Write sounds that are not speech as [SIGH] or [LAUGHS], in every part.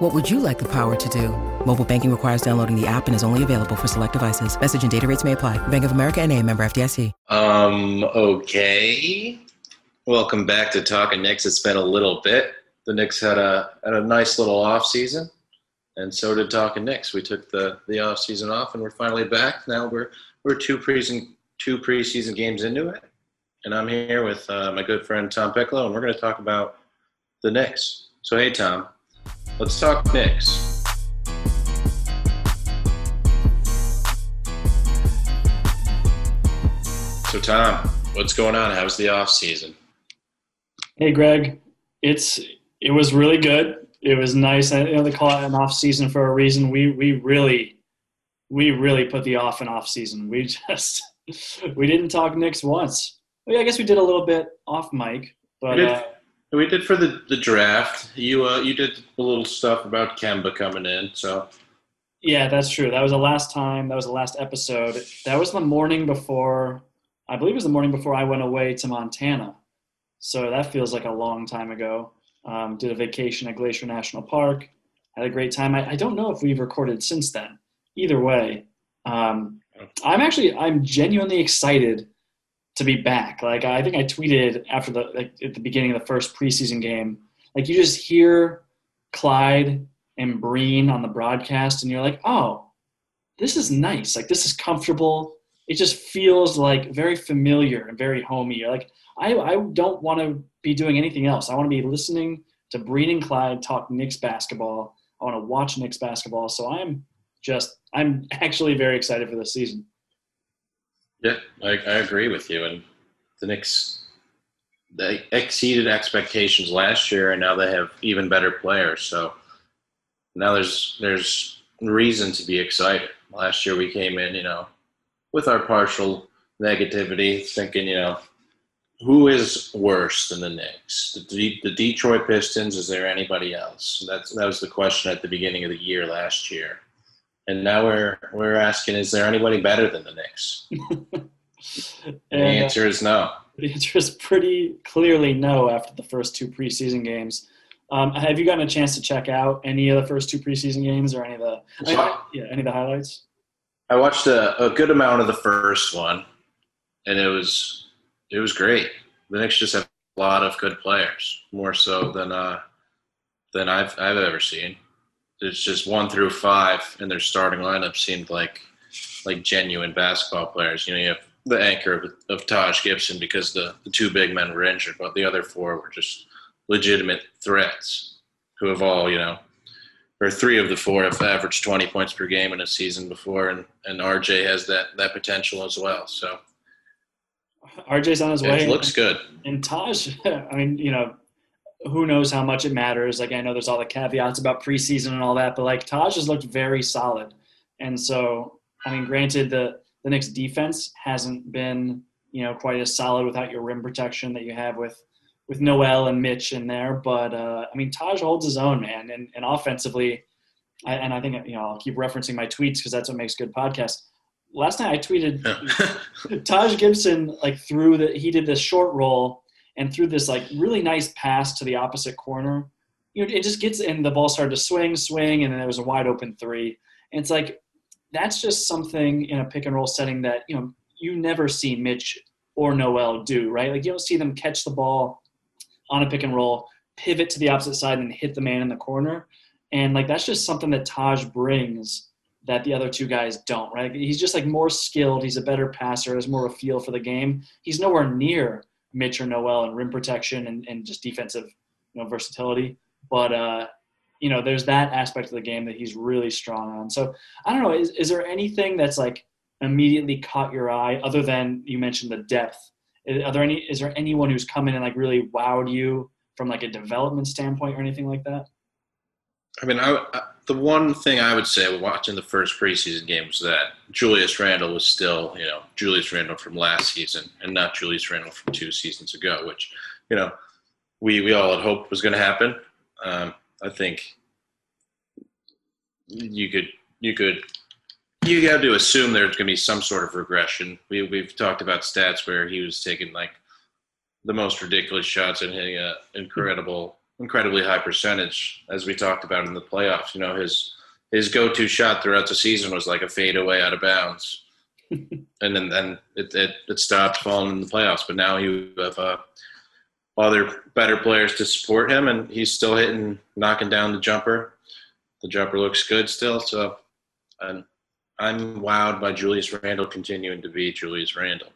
What would you like the power to do? Mobile banking requires downloading the app and is only available for select devices. Message and data rates may apply. Bank of America and a member FDIC. Um, okay. Welcome back to Talking Knicks. It's been a little bit. The Knicks had a had a nice little off season, and so did Talking Knicks. We took the the off season off, and we're finally back. Now we're we're two preseason two preseason games into it, and I'm here with uh, my good friend Tom Piccolo, and we're going to talk about the Knicks. So hey, Tom, let's talk Knicks. So Tom, what's going on? How's the off season? Hey Greg, it's it was really good. It was nice. I you know they call it an off season for a reason. We we really we really put the off and off season. We [LAUGHS] just we didn't talk Knicks once. Well, yeah, I guess we did a little bit off mic, but uh, we did for the, the draft. You uh, you did a little stuff about Kemba coming in, so yeah, that's true. That was the last time. That was the last episode. That was the morning before. I believe it was the morning before I went away to Montana. So that feels like a long time ago. Um, did a vacation at Glacier National Park. Had a great time. I, I don't know if we've recorded since then. Either way, um, I'm actually I'm genuinely excited to be back. Like I think I tweeted after the like at the beginning of the first preseason game. Like you just hear Clyde and Breen on the broadcast, and you're like, oh, this is nice. Like this is comfortable. It just feels like very familiar and very homey. Like, I, I don't want to be doing anything else. I want to be listening to Breen and Clyde talk Knicks basketball. I want to watch Knicks basketball. So I'm just, I'm [LAUGHS] actually very excited for this season. Yeah, I, I agree with you. And the Knicks they exceeded expectations last year, and now they have even better players. So now there's there's reason to be excited. Last year we came in, you know, with our partial negativity, thinking, you know, who is worse than the Knicks? The, D- the Detroit Pistons? Is there anybody else? That's that was the question at the beginning of the year last year, and now we're we're asking, is there anybody better than the Knicks? [LAUGHS] the And, uh, answer is no. The answer is pretty clearly no after the first two preseason games. Um, have you gotten a chance to check out any of the first two preseason games or any of the So- yeah any of the highlights? I watched a, a good amount of the first one, and it was it was great. The Knicks just have a lot of good players, more so than uh, than I've I've ever seen. It's just one through five, and their starting lineup seemed like like genuine basketball players. You know, you have the anchor of, of Taj Gibson because the, the two big men were injured, but the other four were just legitimate threats who have all you know or three of the four have averaged 20 points per game in a season before, and, and RJ has that, that potential as well. So RJ's on his way. it looks good. And Taj, [LAUGHS] I mean, you know, who knows how much it matters. Like I know there's all the caveats about preseason and all that, but like Taj has looked very solid. And so, I mean, granted the the Knicks defense hasn't been, you know, quite as solid without your rim protection that you have with with Noel and Mitch in there. But uh, I mean, Taj holds his own, man, and and offensively, I, and I think you know I'll keep referencing my tweets because that's what makes good podcasts. Last night I tweeted [LAUGHS] Taj Gibson like threw the he did this short roll and threw this like really nice pass to the opposite corner. You know, it just gets and the ball started to swing, swing, and then there was a wide open three. And it's like that's just something in a pick and roll setting that you know you never see Mitch or Noel do, right? Like you don't see them catch the ball on a pick and roll, pivot to the opposite side, and hit the man in the corner. And like that's just something that Taj brings that the other two guys don't, right? He's just like more skilled. He's a better passer, has more of a feel for the game. He's nowhere near Mitch or Noel and rim protection and, and just defensive, you know, versatility. But uh, you know, there's that aspect of the game that he's really strong on. So I don't know, is, is there anything that's like immediately caught your eye other than you mentioned the depth? Are there any is there anyone who's come in and like really wowed you from like a development standpoint or anything like that? I mean, I, I, the one thing I would say watching the first preseason game was that Julius Randle was still, you know, Julius Randle from last season and not Julius Randle from two seasons ago, which, you know, we, we all had hoped was going to happen. Um, I think you could you could you have to assume there's going to be some sort of regression. We we've talked about stats where he was taking like the most ridiculous shots and hitting an incredible incredibly high percentage, as we talked about in the playoffs. You know, his his go-to shot throughout the season was like a fadeaway out of bounds, [LAUGHS] and then then it, it, it stopped falling in the playoffs. But now you have uh, other better players to support him, and he's still hitting, knocking down the jumper. The jumper looks good still, so and I'm wowed by Julius Randle continuing to be Julius Randle.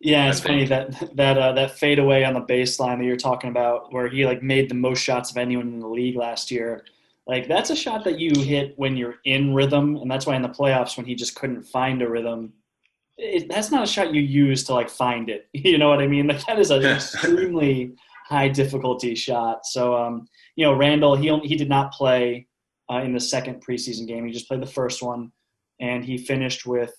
Yeah, it's funny that [LAUGHS] that uh, that fadeaway on the baseline that you're talking about, where he like made the most shots of anyone in the league last year. Like that's a shot that you hit when you're in rhythm, and that's why in the playoffs when he just couldn't find a rhythm, it, that's not a shot you use to like find it. [LAUGHS] You know what I mean? Like that is an [LAUGHS] extremely high difficulty shot. So um, you know, Randle he he did not play uh, in the second preseason game. He just played the first one, and he finished with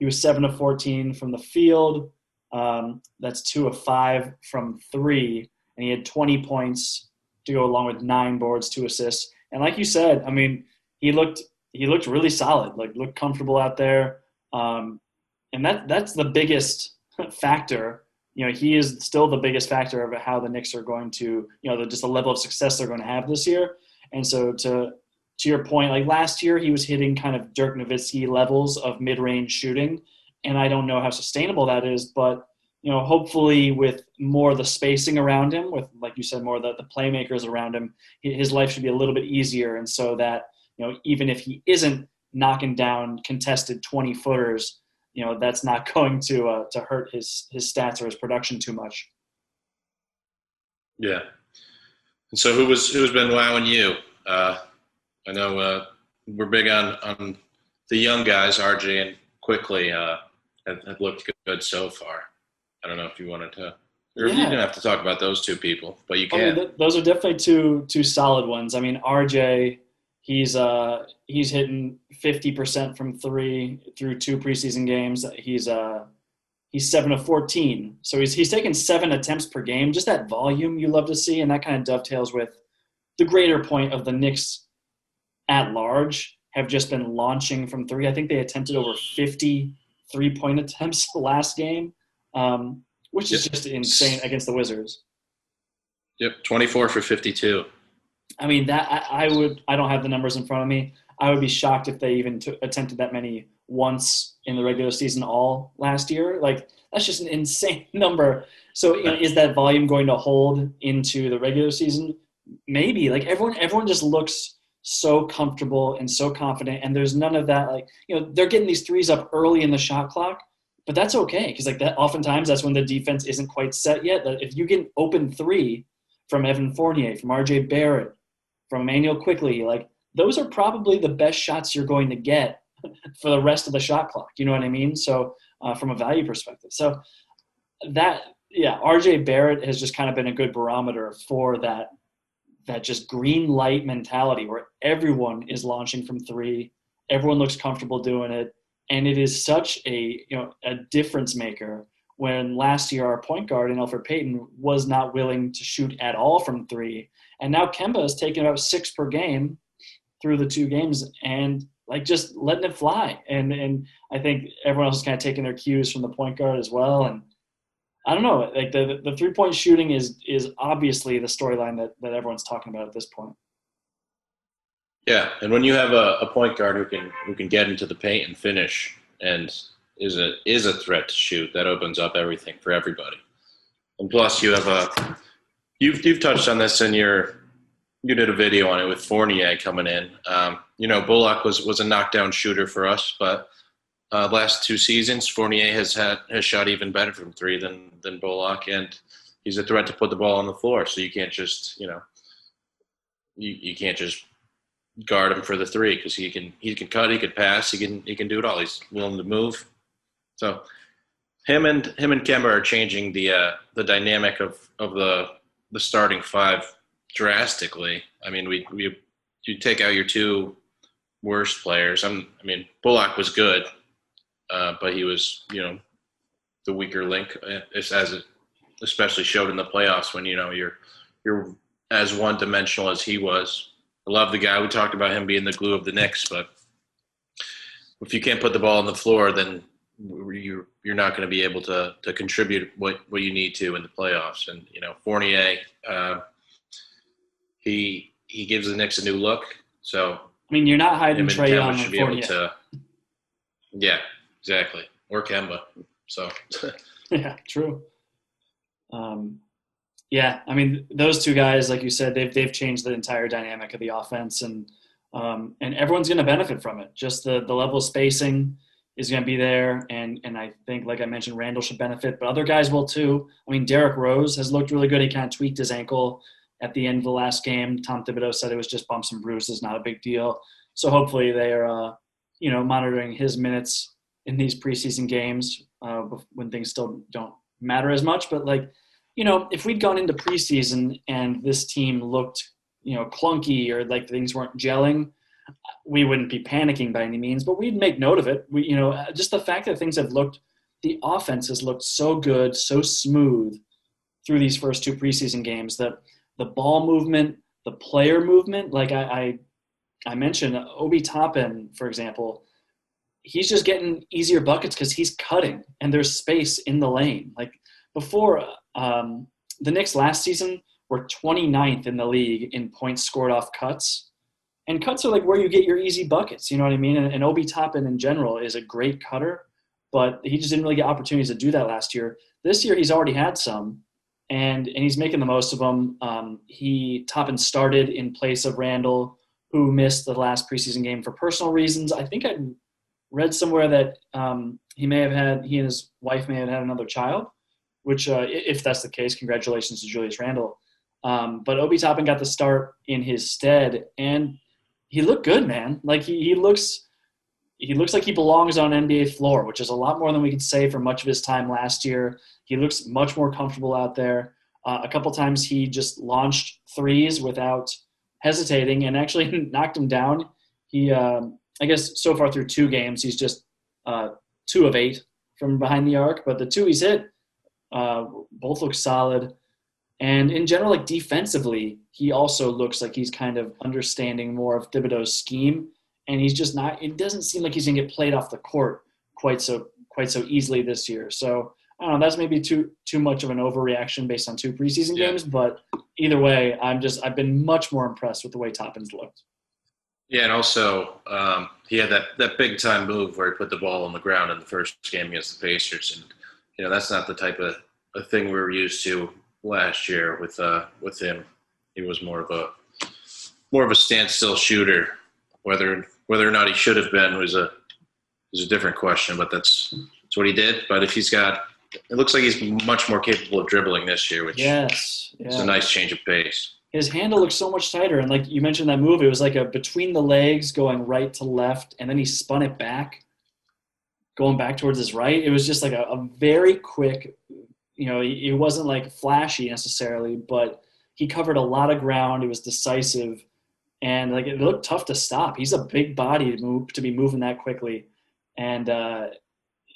he was seven of fourteen from the field. Um, that's two of five from three, and he had 20 points to go along with nine boards, two assists. And like you said, I mean, he looked he looked really solid, like looked comfortable out there. Um, and that that's the biggest [LAUGHS] factor. You know, he is still the biggest factor of how the Knicks are going to, you know, the, just the level of success they're going to have this year. And so to to your point, like last year, he was hitting kind of Dirk Nowitzki levels of mid range shooting and I don't know how sustainable that is. But you know, hopefully with more of the spacing around him, with like you said, more of the, the playmakers around him, his life should be a little bit easier. And so that you know, even if he isn't knocking down contested twenty footers, you know, that's not [LAUGHS] going to uh, to hurt his his stats or his production too much. Yeah. And so who was who's been wowing you? Uh, I know uh, we're big on on the young guys, RJ and Quickley. Uh, have, have looked good so far. I don't know if you wanted to. Or yeah. you didn't have to talk about those two people, but you can. I mean, th- those are definitely two two solid ones. I mean, RJ, he's uh he's hitting fifty percent from three through two preseason games. He's uh he's seven of fourteen, so he's he's taking seven attempts per game. Just that volume you love to see, and that kind of dovetails with the greater point of the Knicks at large have just been launching from three. I think they attempted over 50 three point attempts the [LAUGHS] last game, um, which is yep. just insane against the Wizards. Yep, 24 for 52. I mean, that I, I, would, I don't have the numbers in front of me. I would be shocked if they even t- attempted that many once in the regular season all last year. Like, that's just an insane [LAUGHS] number. So, you know, is that volume going to hold into the regular season? Maybe. Like, everyone, everyone just looks so comfortable and so confident and there's none of that like you know they're getting these threes up early in the shot clock but that's okay because like that oftentimes that's when the defense isn't quite set yet that if you get an open three from evan fournier from rj barrett from Immanuel Quickley, like those are probably the best shots you're going to get [LAUGHS] for the rest of the shot clock you know what i mean? So uh, from a value perspective so that yeah rj barrett has just kind of been a good barometer for that that just green light mentality where everyone is launching from three, everyone looks comfortable doing it, and it is such a you know a difference maker. When last year our point guard in Elfrid Payton was not willing to shoot at all from three, and now Kemba has taken about six per game through the two games, and like just letting it fly. And and I think everyone else is kind of taking their cues from the point guard as well, and I don't know. Like the the three point shooting is is obviously the storyline that that everyone's talking about at this point. Yeah, and when you have a, a point guard who can who can get into the paint and finish and is a is a threat to shoot, that opens up everything for everybody. And plus, you have a you've you've touched on this in your you did a video on it with Fournier coming in. Um, you know, Bullock was was a knockdown shooter for us, but uh, last two seasons, Fournier has had has shot even better from three than than Bullock, and he's a threat to put the ball on the floor. So you can't just you know you, you can't just guard him for the three because he can he can cut, he can pass, he can he can do it all. He's willing to move. So him and him and Kemba are changing the uh, the dynamic of of the the starting five drastically. I mean, we we you take out your two worst players. I'm, I mean, Bullock was good, uh, but he was, you know, the weaker link, uh, as it especially showed in the playoffs when you know you're you're as one dimensional as he was. I love the guy. We talked about him being the glue of the Knicks, but if you can't put the ball on the floor, then you're you're not going to be able to to contribute what what you need to in the playoffs. And you know, Fournier, uh, he he gives the Knicks a new look. So I mean, you're not hiding Trae Young be Fournier. able to. Yeah, exactly. Or Kemba. So. [LAUGHS] yeah, true. Um, yeah, I mean, those two guys, like you said, they've they've changed the entire dynamic of the offense, and um, and everyone's going to benefit from it. Just the the level of spacing is going to be there, and and I think, like I mentioned, Randle should benefit, but other guys will too. I mean, Derrick Rose has looked really good. He kind of tweaked his ankle at the end of the last game. Tom Thibodeau said it was just bumps and bruises, not a big deal. So hopefully they are, uh, you know, monitoring his minutes in these preseason games uh, when things still don't matter as much. But like you know, if we'd gone into preseason and this team looked, you know, clunky or like things weren't gelling, we wouldn't be panicking by any means, but we'd make note of it. We, you know, just the fact that things have looked, the offense has looked so good, so smooth through these first two preseason games. That the ball movement, the player movement, like I, I, I mentioned, Obi Toppin, for example, he's just getting easier buckets because he's cutting and there's space in the lane. Like before, um, the Knicks last season were 29th in the league in points scored off cuts. And cuts are like where you get your easy buckets. You know what I mean? And, and Obi Toppin in general is a great cutter, but he just didn't really get opportunities to do that last year. This year he's already had some, and and he's making the most of them. Um, he Toppin started in place of Randle, who missed the last preseason game for personal reasons. I think I read somewhere that um, he may have had he and his wife may have had another child which uh, if that's the case, congratulations to Julius Randle. Um, but Obi Toppin got the start in his stead, and he looked good, man. Like he, he looks he looks like he belongs on NBA floor, which is a lot more than we could say for much of his time last year. He looks much more comfortable out there. Uh, a couple times he just launched threes without hesitating and actually [LAUGHS] knocked him down. He, um, I guess, so far through two games, he's just uh, two of eight from behind the arc. But the two he's hit, uh, both look solid. And in general, like defensively, he also looks like he's kind of understanding more of Thibodeau's scheme. And he's just not, it doesn't seem like he's going to get played off the court quite so, quite so easily this year. So I don't know, that's maybe too, too much of an overreaction based on two preseason yeah. games. But either way, I'm just, I've been much more impressed with the way Toppin's looked. Yeah, and also um, he had that, that big time move where he put the ball on the ground in the first game against the Pacers, and you know that's not the type of a thing we were used to last year with uh, with him. He was more of a more of a standstill shooter. Whether whether or not he should have been was a is a different question, but that's that's what he did. But if he's got, it looks like he's much more capable of dribbling this year, which yes, yeah. is a nice change of pace. His handle looks so much tighter, and like you mentioned that move, it was like a between the legs going right to left, and then he spun it back going back towards his right. It was just like a, a very quick, you know, it wasn't like flashy necessarily, but he covered a lot of ground. It was decisive, and like it looked tough to stop. He's a big body to move to be moving that quickly, and uh,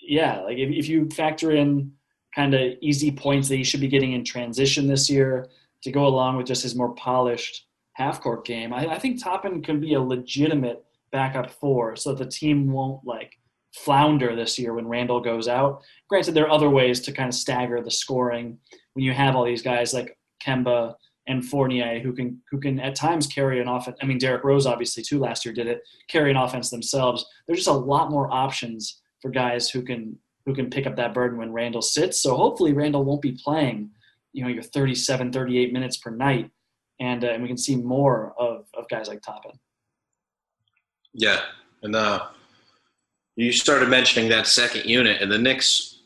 yeah, like if, if you factor in kind of easy points that he should be getting in transition this year to go along with just his more polished half court game, I, I think Toppin can be a legitimate backup four, so the team won't like flounder this year when Randle goes out. Granted, there are other ways to kind of stagger the scoring when you have all these guys like Kemba and Fournier who can who can at times carry an offense. I mean, Derrick Rose obviously too last year did it, carry an offense themselves. There's just a lot more options for guys who can who can pick up that burden when Randle sits. So hopefully Randle won't be playing, you know, your 37, 38 minutes per night, and uh, and we can see more of of guys like Toppin. Yeah, and uh, you started mentioning that second unit, and the Knicks.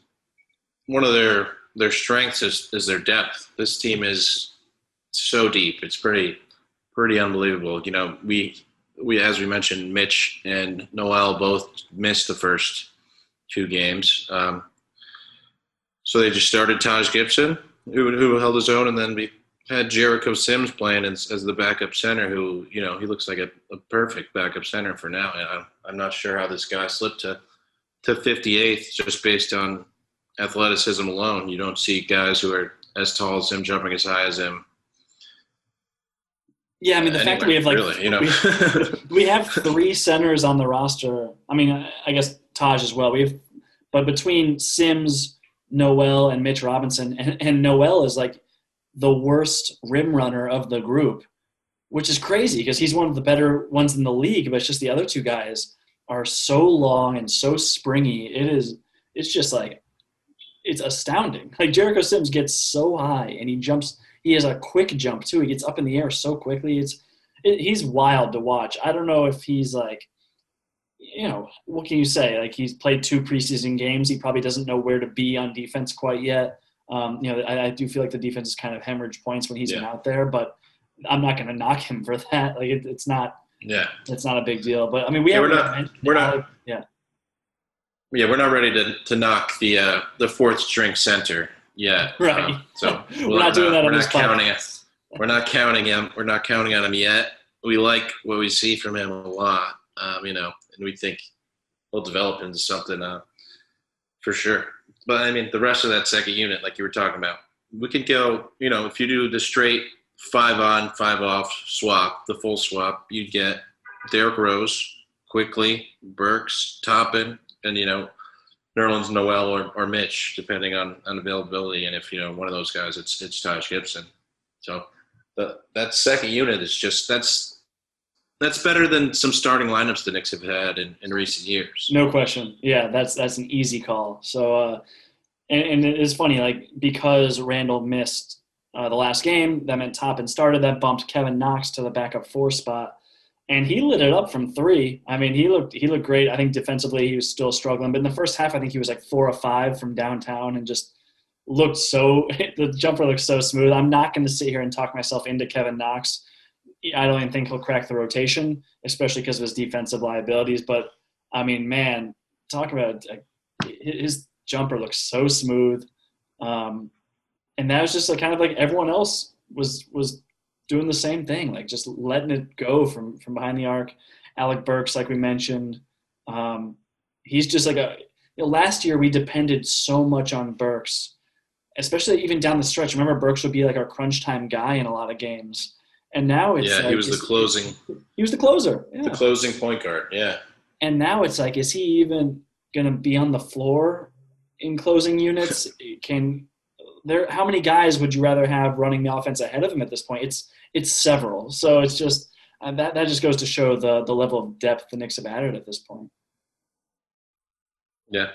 One of their their strengths is is their depth. This team is so deep; it's pretty pretty unbelievable. You know, we we as we mentioned, Mitch and Noel both missed the first two games. Um, so they just started Taj Gibson, who who held his own, and then we had Jericho Sims playing as, as the backup center, who you know he looks like a, a perfect backup center for now. I'm, I'm not sure how this guy slipped to to 58th just based on athleticism alone. You don't see guys who are as tall as him jumping as high as him. Yeah, I mean the Anyway, fact that we have like really, you know, we, [LAUGHS] we have three centers on the roster. I mean, I- I guess Taj as well. We have, but between Sims, Noel, and Mitch Robinson, and, and Noel is like the worst rim runner of the group, which is crazy because he's one of the better ones in the league. But it's just the other two guys are so long and so springy. It is. It's just like it's astounding. Like Jericho Sims gets so high and he jumps. He has a quick jump too. He gets up in the air so quickly. It's it, he's wild to watch. I don't know if he's like, you know, what can you say? Like he's played two preseason games. He probably doesn't know where to be on defense quite yet. Um, you know, I, I do feel like the defense is kind of hemorrhage points when he's been out there, but I'm not going [LAUGHS] to knock him for that. Like it, it's not yeah, it's not a big deal. But I mean, we Yeah, we're not- we're not- yeah. yeah, we're not ready to, to knock the uh, the fourth string center yet. Right. Um, so [LAUGHS] We're not doing that we're on not this counting podcast. We're not counting him. We're not counting on him yet. We like what we see from him a lot. Um, you know, and we think he'll develop into something uh, for sure. But I mean, the rest of that second unit, like you were talking about, we could go. You know, if you do the straight five on, five off swap, the full swap, you'd get Derrick Rose, Quickley, Burks, Toppin, and you know, Nerlens Noel or, or Mitch, depending on, on availability. And if you know one of those guys, it's it's Taj Gibson. So the, that second unit is just that's that's better than some starting lineups the Knicks have had in, in recent years. No question. Yeah, that's that's an easy call. So, uh, and, and it is funny, like because Randle missed uh, the last game, that meant Toppin started. That bumped Kevin Knox to the backup four spot, and he lit it up from three. I mean, he looked he looked great. I think defensively he was still struggling, but in the first half, I think he was like four or five from downtown and just looked so. [LAUGHS] The jumper looked so smooth. I'm not going to sit here and talk myself into Kevin Knox. I don't even think he'll crack the rotation, especially because of his defensive liabilities. But I mean, man, talk about his jumper looks so smooth, um, and that was just like, kind of like everyone else was was doing the same thing, like just letting it go from from behind the arc. Alec Burks, like we mentioned, um, he's just like a. You know, last year we depended so much on Burks, especially even down the stretch. Remember, Burks would be like our crunch time guy in a lot of games, and now it's yeah, like, he was the closing He was the closer. Yeah the closing point guard. Yeah. and now it's like is he even going to be on the floor in closing units [LAUGHS] can there how many guys would you rather have running the offense ahead of him at this point it's it's several so it's just uh, that that just goes to show the the level of depth the Knicks have added at this point Yeah.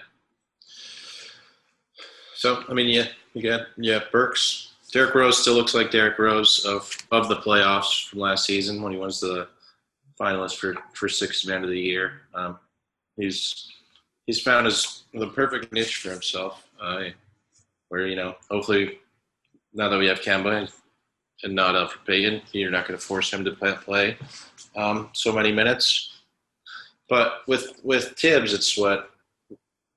So I mean, yeah, you got yeah, Burks. Derrick Rose still looks like Derrick Rose of of the playoffs from last season when he was the finalist for for sixth man of the year. Um, he's he's found his the perfect niche for himself. Uh, where you know, hopefully, now that we have Kemba and not Alfred Payton, you're not going to force him to play, play um, so many minutes. But with with Thibs, it's what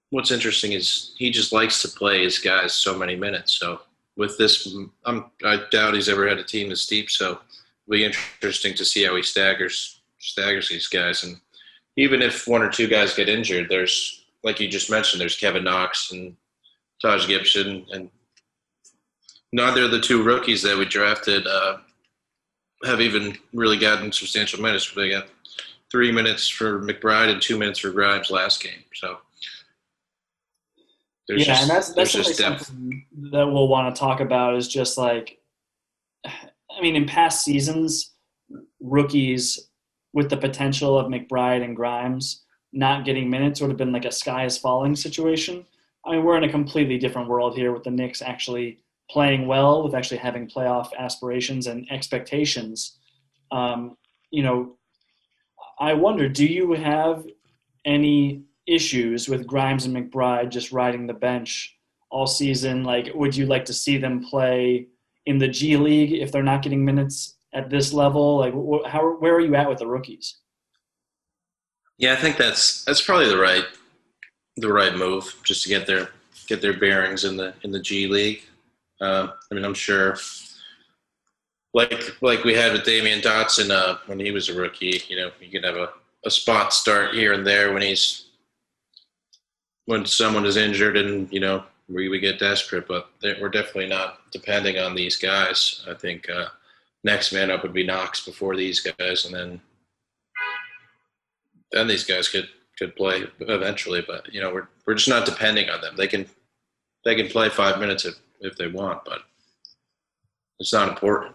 what's interesting is he just likes to play his guys so many minutes. So with this, I'm, I doubt he's ever had a team this deep. So it'll be interesting to see how he staggers staggers these guys. And even if one or two guys get injured, there's like you just mentioned, there's Kevin Knox and Taj Gibson, and neither of the two rookies that we drafted uh, have even really gotten substantial minutes. They got three minutes for McBride and two minutes for Grimes last game. So there's yeah just, and that's that's just something that we'll want to talk about is just like i mean in past seasons rookies with the potential of mcbride and grimes not getting minutes would have been like a sky is falling situation. I mean we're in a completely different world here with the Knicks actually playing well with actually having playoff aspirations and expectations. Um, you know i wonder do you have any issues with Grimes and McBride just riding the bench all season? Like, would you like to see them play in the G League if they're not getting minutes at this level? Like, wh- how where are you at with the rookies? Yeah, I think that's that's probably the right the right move just to get their get their bearings in the in the G League. Uh, I mean, I'm sure like like we had with Damyean Dotson uh, when he was a rookie. You know, you can have a, a spot start here and there when he's when someone is injured and you know we, we get desperate, but we're definitely not depending on these guys. I think uh, next man up would be Knox before these guys, and then then these guys could could play eventually. But you know, we're we're just not depending on them. They can they can play five minutes if if they want, but it's not important.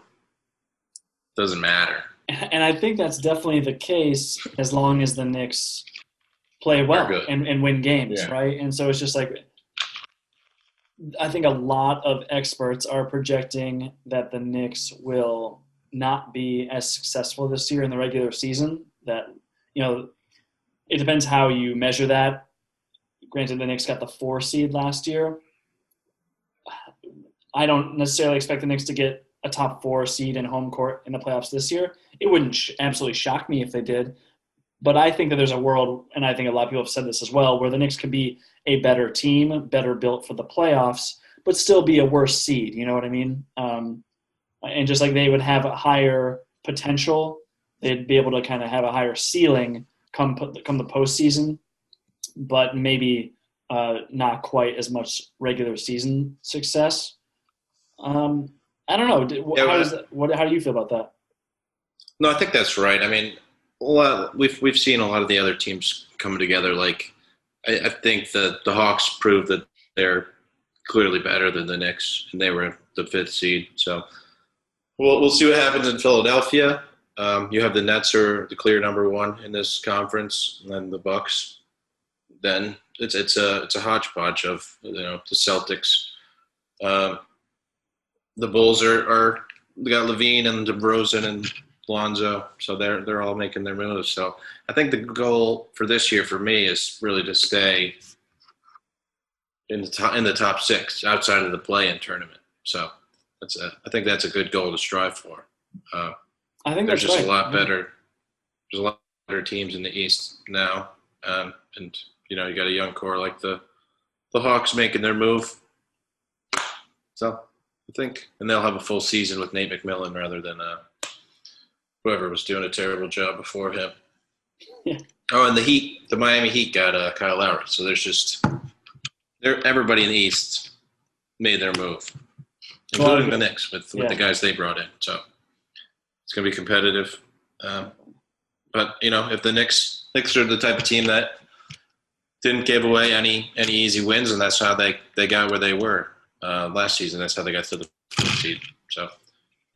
It doesn't matter. And I think that's definitely the case as long as the Knicks play well and, and win games, yeah. right? And so it's just like I think a lot of experts are projecting that the Knicks will not be as successful this year in the regular season. That you know, it depends how you measure that. Granted, the Knicks got the four seed last year. I don't necessarily expect the Knicks to get a top four seed in home court in the playoffs this year. It wouldn't sh- absolutely shock me if they did, but I think that there's a world, and I think a lot of people have said this as well, where the Knicks could be a better team, better built for the playoffs, but still be a worse seed. You know what I mean? Um, and just like they would have a higher potential, they'd be able to kind of have a higher ceiling come come the postseason, but maybe uh, not quite as much regular season success. Um, I don't know. How, does that, what, how do you feel about that? No, I think that's right. I mean, well, we've we've seen a lot of the other teams come together. Like, I, I think that the Hawks proved that they're clearly better than the Knicks, and they were the fifth seed. So, we'll we'll see what happens in Philadelphia. Um, you have the Nets are the clear number one in this conference, and then the Bucks. Then it's it's a it's a hodgepodge of you know the Celtics. Uh, the Bulls are are got LaVine and DeRozan and Lonzo, so they're they're all making their moves. So I think the goal for this year for me is really to stay in the top in the top six outside of the play-in tournament. So that's a I think that's a good goal to strive for. Uh, I think there's just right. a lot better. There's a lot better teams in the East now, um, and you know you got a young core like the the Hawks making their move. So I think, and they'll have a full season with Nate McMillan rather than uh, whoever was doing a terrible job before him. [LAUGHS] Yeah. Oh, and the Heat, the Miami Heat got uh, Kyle Lowry, so there's just there everybody in the East made their move, including the Knicks with, with yeah. the guys they brought in. So it's going to be competitive. Um, but you know, if the Knicks Knicks are the type of team that didn't give away any any easy wins, and that's how they they got where they were uh, last season. That's how they got to the seed. So,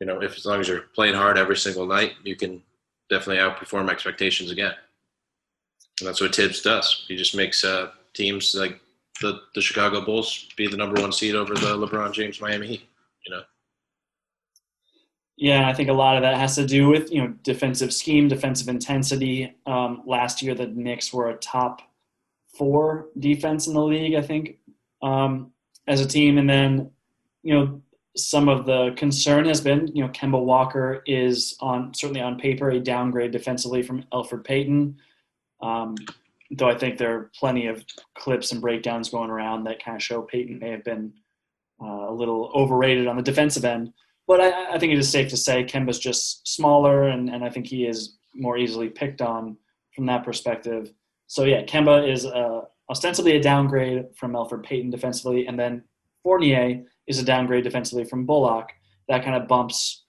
you know, if as long as you're playing hard every single night, you can definitely outperform expectations again. And that's what Thibs does. He just makes uh, teams like the the Chicago Bulls be the number one seed over the LeBron James Miami Heat. You know. Yeah, I think a lot of that has to do with you know defensive scheme, defensive intensity. Um, last year, the Knicks were a top four defense in the league, I think, um, as a team. And then, you know, some of the concern has been, you know, Kemba Walker is on certainly on paper a downgrade defensively from Elfrid Payton. Um, though I think there are plenty of clips and breakdowns going around that kind of show Payton may have been uh, a little overrated on the defensive end. But I, I think it is safe to say Kemba's just smaller, and, and I think he is more easily picked on from that perspective. So yeah, Kemba is uh, ostensibly a downgrade from Elfrid Payton defensively, and then Fournier is a downgrade defensively from Bullock. That kind of bumps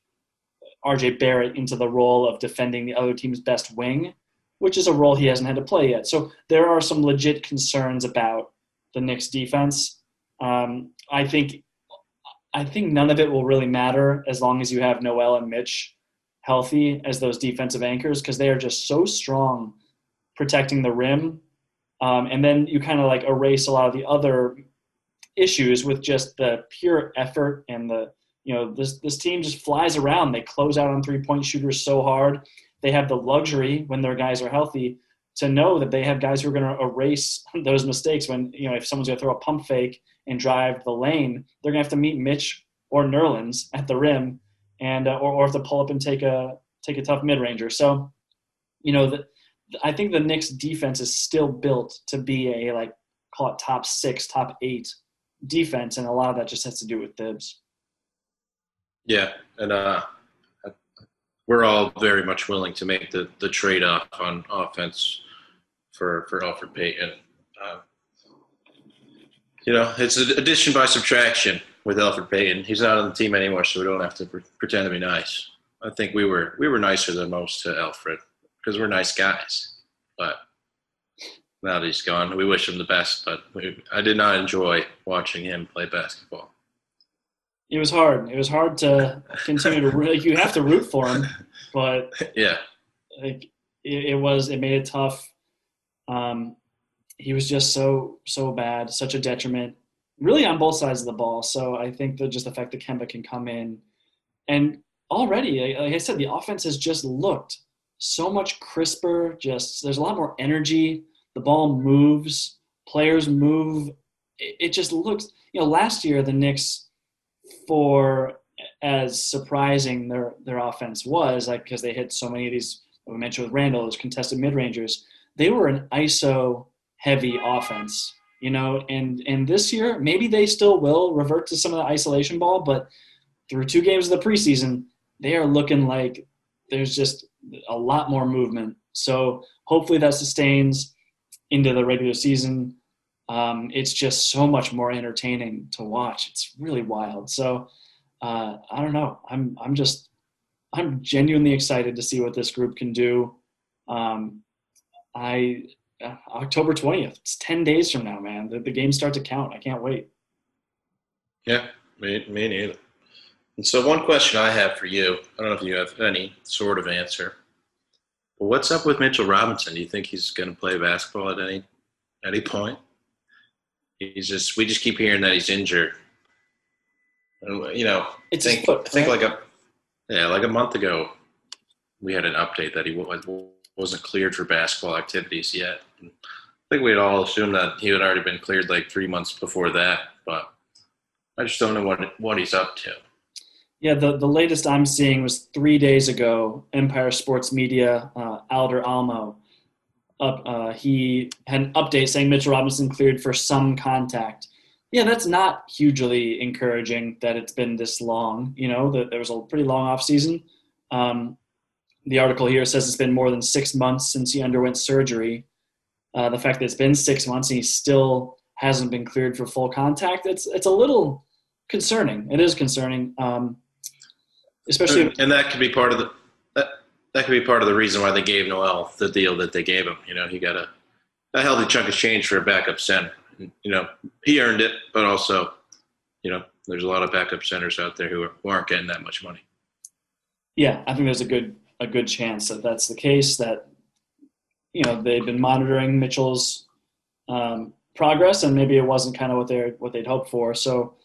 RJ Barrett into the role of defending the other team's best wing, which is a role he hasn't had to play yet. So there are some legit concerns about the Knicks defense. Um, I think I think none of it will really matter as long as you have Noel and Mitch healthy as those defensive anchors because they are just so strong protecting the rim. Um, and then you kind of like erase a lot of the other issues with just the pure effort and the you know this this team just flies around. They close out on three point shooters so hard. They have the luxury when their guys are healthy to know that they have guys who are going to erase [LAUGHS] those mistakes when you know if someone's going to throw a pump fake and drive the lane, they're going to have to meet Mitch or Nerlens at the rim, and uh, or, or have to pull up and take a take a tough mid ranger. So, you know, the, I think the Knicks defense is still built to be a like call it top six, top eight defense, and a lot of that just has to do with Thibs. Yeah, and uh, we're all very much willing to make the, the trade off on offense for for Alfred Payton. Uh, you know, it's an addition by subtraction with Alfred Payton. He's not on the team anymore, so we don't have to pre- pretend to be nice. I think we were we were nicer than most to Alfred because we're nice guys. But now that he's gone, we wish him the best. But we, I did not enjoy watching him play basketball. It was hard. It was hard to continue to like you have to root for him, but [LAUGHS] yeah, like it, it was it made it tough. Um, he was just so so bad, such a detriment, really on both sides of the ball. So I think that just the fact that Kemba can come in, and already, like I said, the offense has just looked so much crisper. Just there's a lot more energy. The ball moves. Players move. It, just looks. You know, last year the Knicks, for as surprising their their offense was, like because they hit so many of these. We mentioned with Randle, those contested mid rangers. They were an ISO heavy offense, you know. And and this year, maybe they still will revert to some of the isolation ball, but through two games of the preseason, they are looking like there's just a lot more movement. So hopefully that sustains into the regular season. Um, it's just so much more entertaining to watch. It's really wild. So uh, I don't know. I'm I'm just I'm genuinely excited to see what this group can do. Um, I uh, October twentieth. It's ten days from now, man. The, the games start to count. I can't wait. Yeah, me, me neither. And so, one question I have for you I don't know if you have any sort of answer, but what's up with Mitchell Robinson? Do you think he's going to play basketball at any any point? He's just we just keep hearing that he's injured. And, you know, It's I think, foot, think like a yeah, like a month ago, we had an update that he wa- wasn't cleared for basketball activities yet. And I think we'd all assumed that he had already been cleared like three months before that, but I just don't know what what he's up to. Yeah, the, the latest I'm seeing was three days ago. Empire Sports Media, uh, Alder Almo, up, uh, he had an update saying Mitchell Robinson cleared for some contact. Yeah, that's not hugely encouraging that it's been this long. You know, that there was a pretty long off season. Um, the article here says it's been more than six months since he underwent surgery. Uh, the fact that it's been six months and he still hasn't been cleared for full contact, it's it's a little concerning. It is concerning. Um, especially and, and that could be part of the that, that could be part of the reason why they gave Noel the deal that they gave him. You know, he got a, a healthy chunk of change for a backup center. And, you know, he earned it, but also, you know, there's a lot of backup centers out there who, are, who aren't getting that much money. yeah, I think there's a good a good chance that that's the case. That you know they've been monitoring Mitchell's um, progress, and maybe it wasn't kind of what they what they'd hoped for. So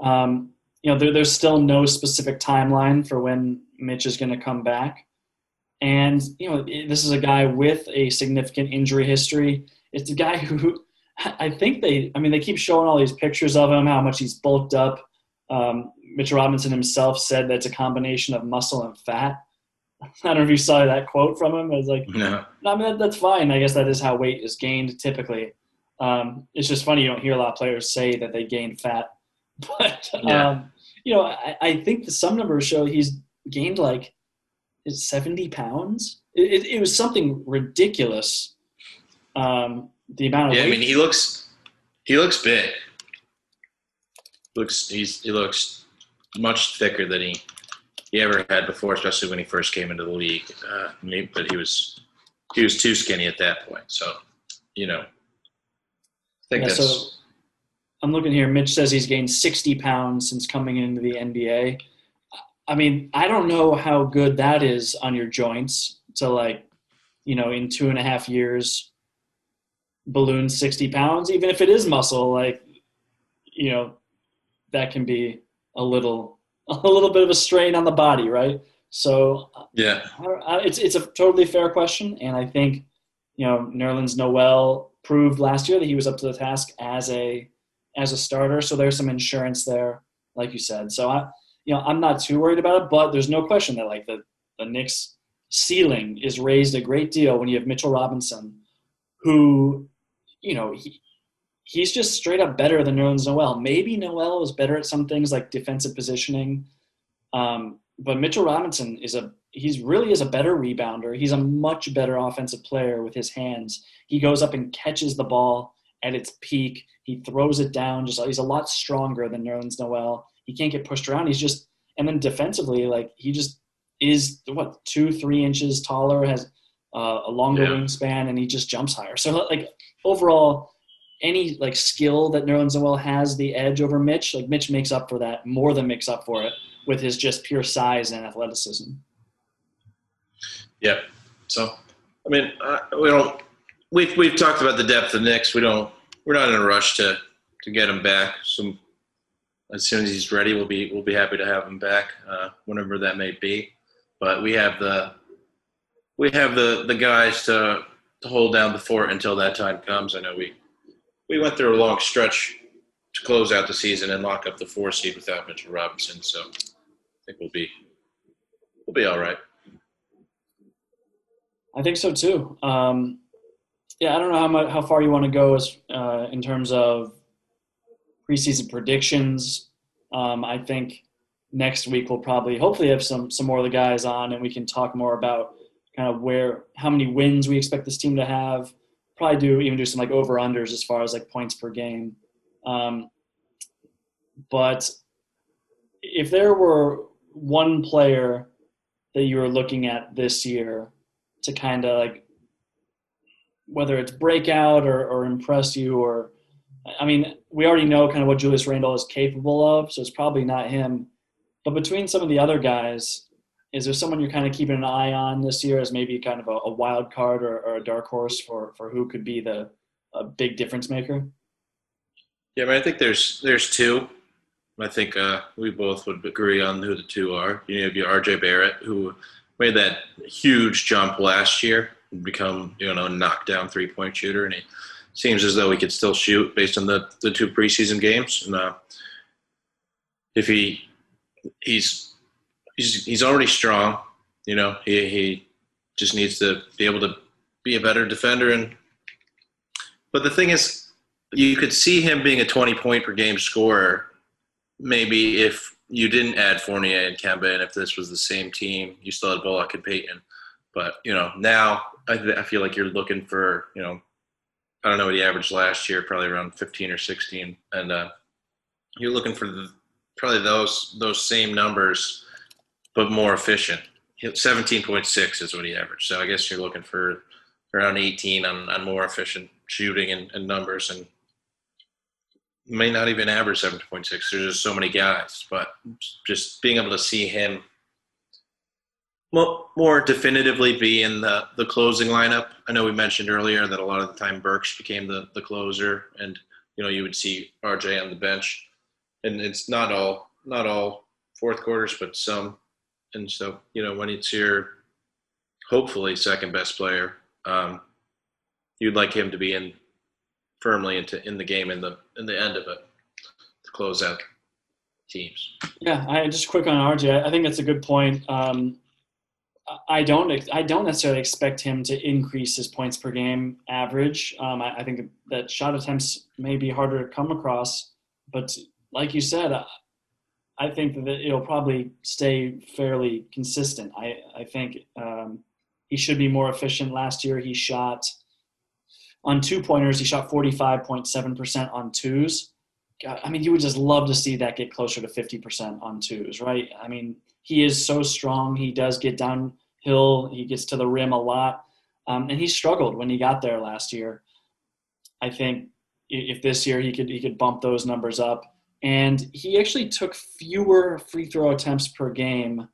um, you know there, there's still no specific timeline for when Mitch is going to come back. And you know this is a guy with a significant injury history. It's a guy [LAUGHS] who I think they I mean they keep showing all these pictures of him, how much he's bulked up. Um, Mitch Robinson himself said that's a combination of muscle and fat. [LAUGHS] I don't know if you saw that quote from him. It was like, No. no, I mean, that, that's fine. I guess that is how weight is gained typically. Um, it's just funny you don't hear a lot of players say that they gain fat. [LAUGHS] But, Yeah. um, you know, I, I think some numbers show he's gained like is 70 pounds. It, it, it was something ridiculous. Um, the amount of Yeah, I mean, he looks he looks big. Looks he's he looks much thicker than he he ever had before, especially when he first came into the league. Uh, but he was he was too skinny at that point. So, you know, I think Yeah, that's so I'm looking here. Mitch says he's gained 60 pounds since coming into the NBA. I mean, I don't know how good that is on your joints to like, you know, in two and a half years, balloon 60 pounds, even if it is muscle, like, you know, that can be a little, [LAUGHS] a little bit of a strain on the body, right? So yeah. it's it's a totally fair question, and I think you know Nerlens Noel proved last year that he was up to the task as a as a starter. So there's some insurance there, like you said. So I you know I'm not too worried about it, but there's no question that like the the Knicks ceiling is raised a great deal when you have Mitchell Robinson, who you know he. He's just straight up better than Nerlens Noel. Maybe Noel was better at some things like defensive positioning, um, but Mitchell Robinson is a he's really is a better rebounder. He's a much better offensive player with his hands. He goes up and catches the ball at its peak. He throws it down. Just he's a lot stronger than Nerlens Noel. He can't get pushed around. He's just and then defensively, like he just is what two three inches taller, has uh, a longer yeah. wingspan, and he just jumps higher. So like overall, any like skill that Nerlens Noel has the edge over Mitch. Like Mitch makes up for that more than makes up for it with his just pure size and athleticism. Yep. So, I mean, uh, we don't. We've we've talked about the depth of Knicks. We don't. We're not in a rush to to get him back. So, as soon as he's ready, we'll be we'll be happy to have him back, uh, whenever that may be. But we have the we have the the guys to to hold down the fort until that time comes. I know we we went through a long stretch to close out the season and lock up the four seed without Mitchell Robinson. So I think we'll be we'll be all right. I think so too. Um, yeah, I don't know how much, how far you want to go as uh, in terms of preseason predictions. Um, I think next week we'll probably hopefully have some some more of the guys on and we can talk more about kind of where how many wins we expect this team to have. Probably do even do some like over unders as far as like points per game. Um, but if there were one player that you were looking at this year to kind of like whether it's breakout or, or impress you or I mean, we already know kind of what Julius Randle is capable of, so it's probably not him. But between some of the other guys, is there someone you're kind of keeping an eye on this year as maybe kind of a, a wild card or, or, a dark horse for, for who could be the a big difference maker? Yeah, I mean, I think there's there's two. I think uh, we both would agree on who the two are. You have be RJ Barrett, who made that huge jump last year become you know a knockdown three point shooter, and he seems as though he could still shoot based on the the two preseason games. And uh, if he he's he's he's already strong, you know he he just needs to be able to be a better defender and. But the thing is, you could see him being a 20 point per game scorer maybe if you didn't add Fournier and Kemba, and if this was the same team, you still had Bullock and Payton. But you know, now I, I feel like you're looking for you know, I don't know what he averaged last year, probably around 15 or 16, and uh, you're looking for the, probably those those same numbers, but more efficient. 17.6 is what he averaged. So I guess you're looking for around 18 on, on more efficient shooting and, and numbers and may not even average 7.6. There's just so many guys, but just being able to see him more definitively be in the, the closing lineup. I know we mentioned earlier that a lot of the time Burks became the, the closer and, you know, you would see RJ on the bench and it's not all, not all fourth quarters, but some. And so, you know, when it's your hopefully second best player, um, you'd like him to be in firmly into in the game in the in the end of it to close out teams. Yeah, I just quick on RJ. I think that's a good point. Um, I don't I don't necessarily expect him to increase his points per game average. Um, I, I, think that shot attempts may be harder to come across, but like you said, I think that it'll probably stay fairly consistent. I I think um, he should be more efficient. Last year, he shot on two pointers, he shot 45.7% on twos. God, I mean, you would just love to see that get closer to 50% on twos, right? I mean, he is so strong. He does get downhill, he gets to the rim a lot. Um, and he struggled when he got there last year. I think if this year he could he could bump those numbers up. And he actually took fewer free throw attempts per game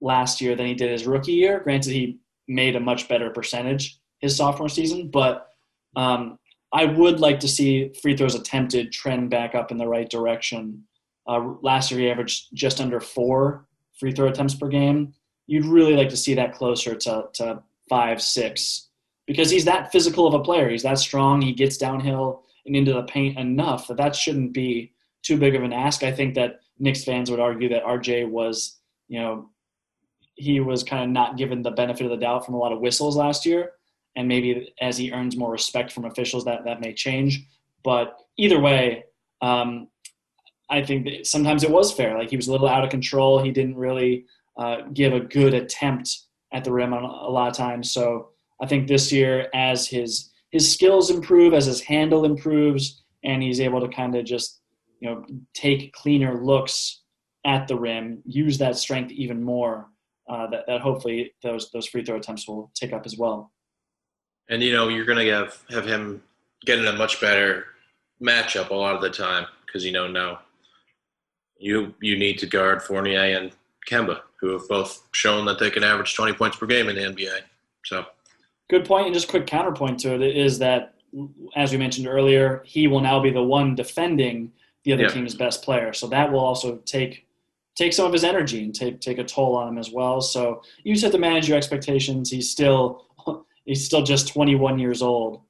last year than he did his rookie year. Granted, he made a much better percentage his sophomore season, but um, I would like to see free throws attempted trend back up in the right direction. Uh, last year, he averaged just under four free throw attempts per game. You'd really like to see that closer to, to five, six, because he's that physical of a player. He's that strong. He gets downhill and into the paint enough that that shouldn't be too big of an ask. I think that Knicks fans would argue that RJ was, you know, he was kind of not given the benefit of the doubt from a lot of whistles last year and maybe as he earns more respect from officials, that that may change. But either way, um, I think sometimes it was fair. Like he was a little out of control. He didn't really uh, give a good attempt at the rim a lot of times. So I think this year, as his his skills improve, as his handle improves, and he's able to kind of just you know take cleaner looks at the rim, use that strength even more. Uh, that, that hopefully those those free throw attempts will take up as well. And you know you're going to have have him getting a much better matchup a lot of the time because you know now you you need to guard Fournier and Kemba, who have both shown that they can average 20 points per game in the NBA. So, good point. And just quick counterpoint to it is that, as we mentioned earlier, he will now be the one defending the other yeah. team's best player. So that will also take take some of his energy and take take a toll on him as well. So you just have to manage your expectations. He's still [LAUGHS] he's still just 21 years old.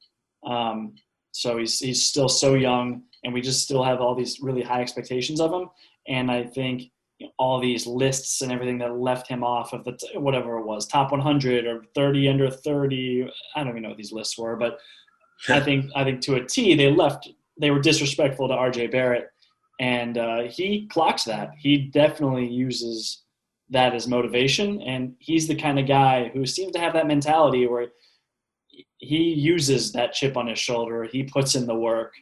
Um, so he's he's still so young, and we just still have all these really high expectations of him. And I think you know, all these lists and everything that left him off of the t- whatever it was, top 100 or 30 under 30. I don't even know what these lists were, but [LAUGHS] I think I think to a T they left. They were disrespectful to R.J. Barrett, and uh, he clocks that. He definitely uses that as motivation, and he's the kind of guy who seems to have that mentality where he uses that chip on his shoulder. He puts in the work,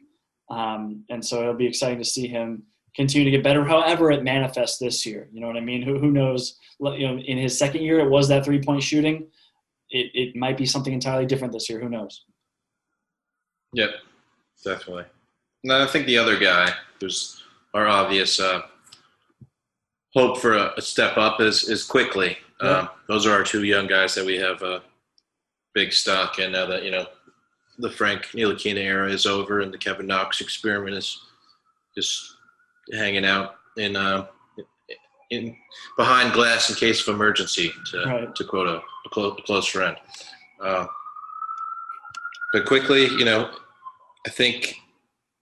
um, and so it'll be exciting to see him continue to get better. However, it manifests this year. You know what I mean? Who who knows? You know, in his second year, it was that three point shooting. It it might be something entirely different this year. Who knows? Yep, definitely. No, I think the other guy, who's our obvious uh, hope for a, a, step up, is is Quickley. Yep. Um, those are our two young guys that we have uh, big stock in now that you know the Frank Ntilikina era is over and the Kevin Knox experiment is just hanging out in uh, in behind glass in case of emergency, to right. to quote a, a, close, a close friend. Uh, but Quickley, you know, I think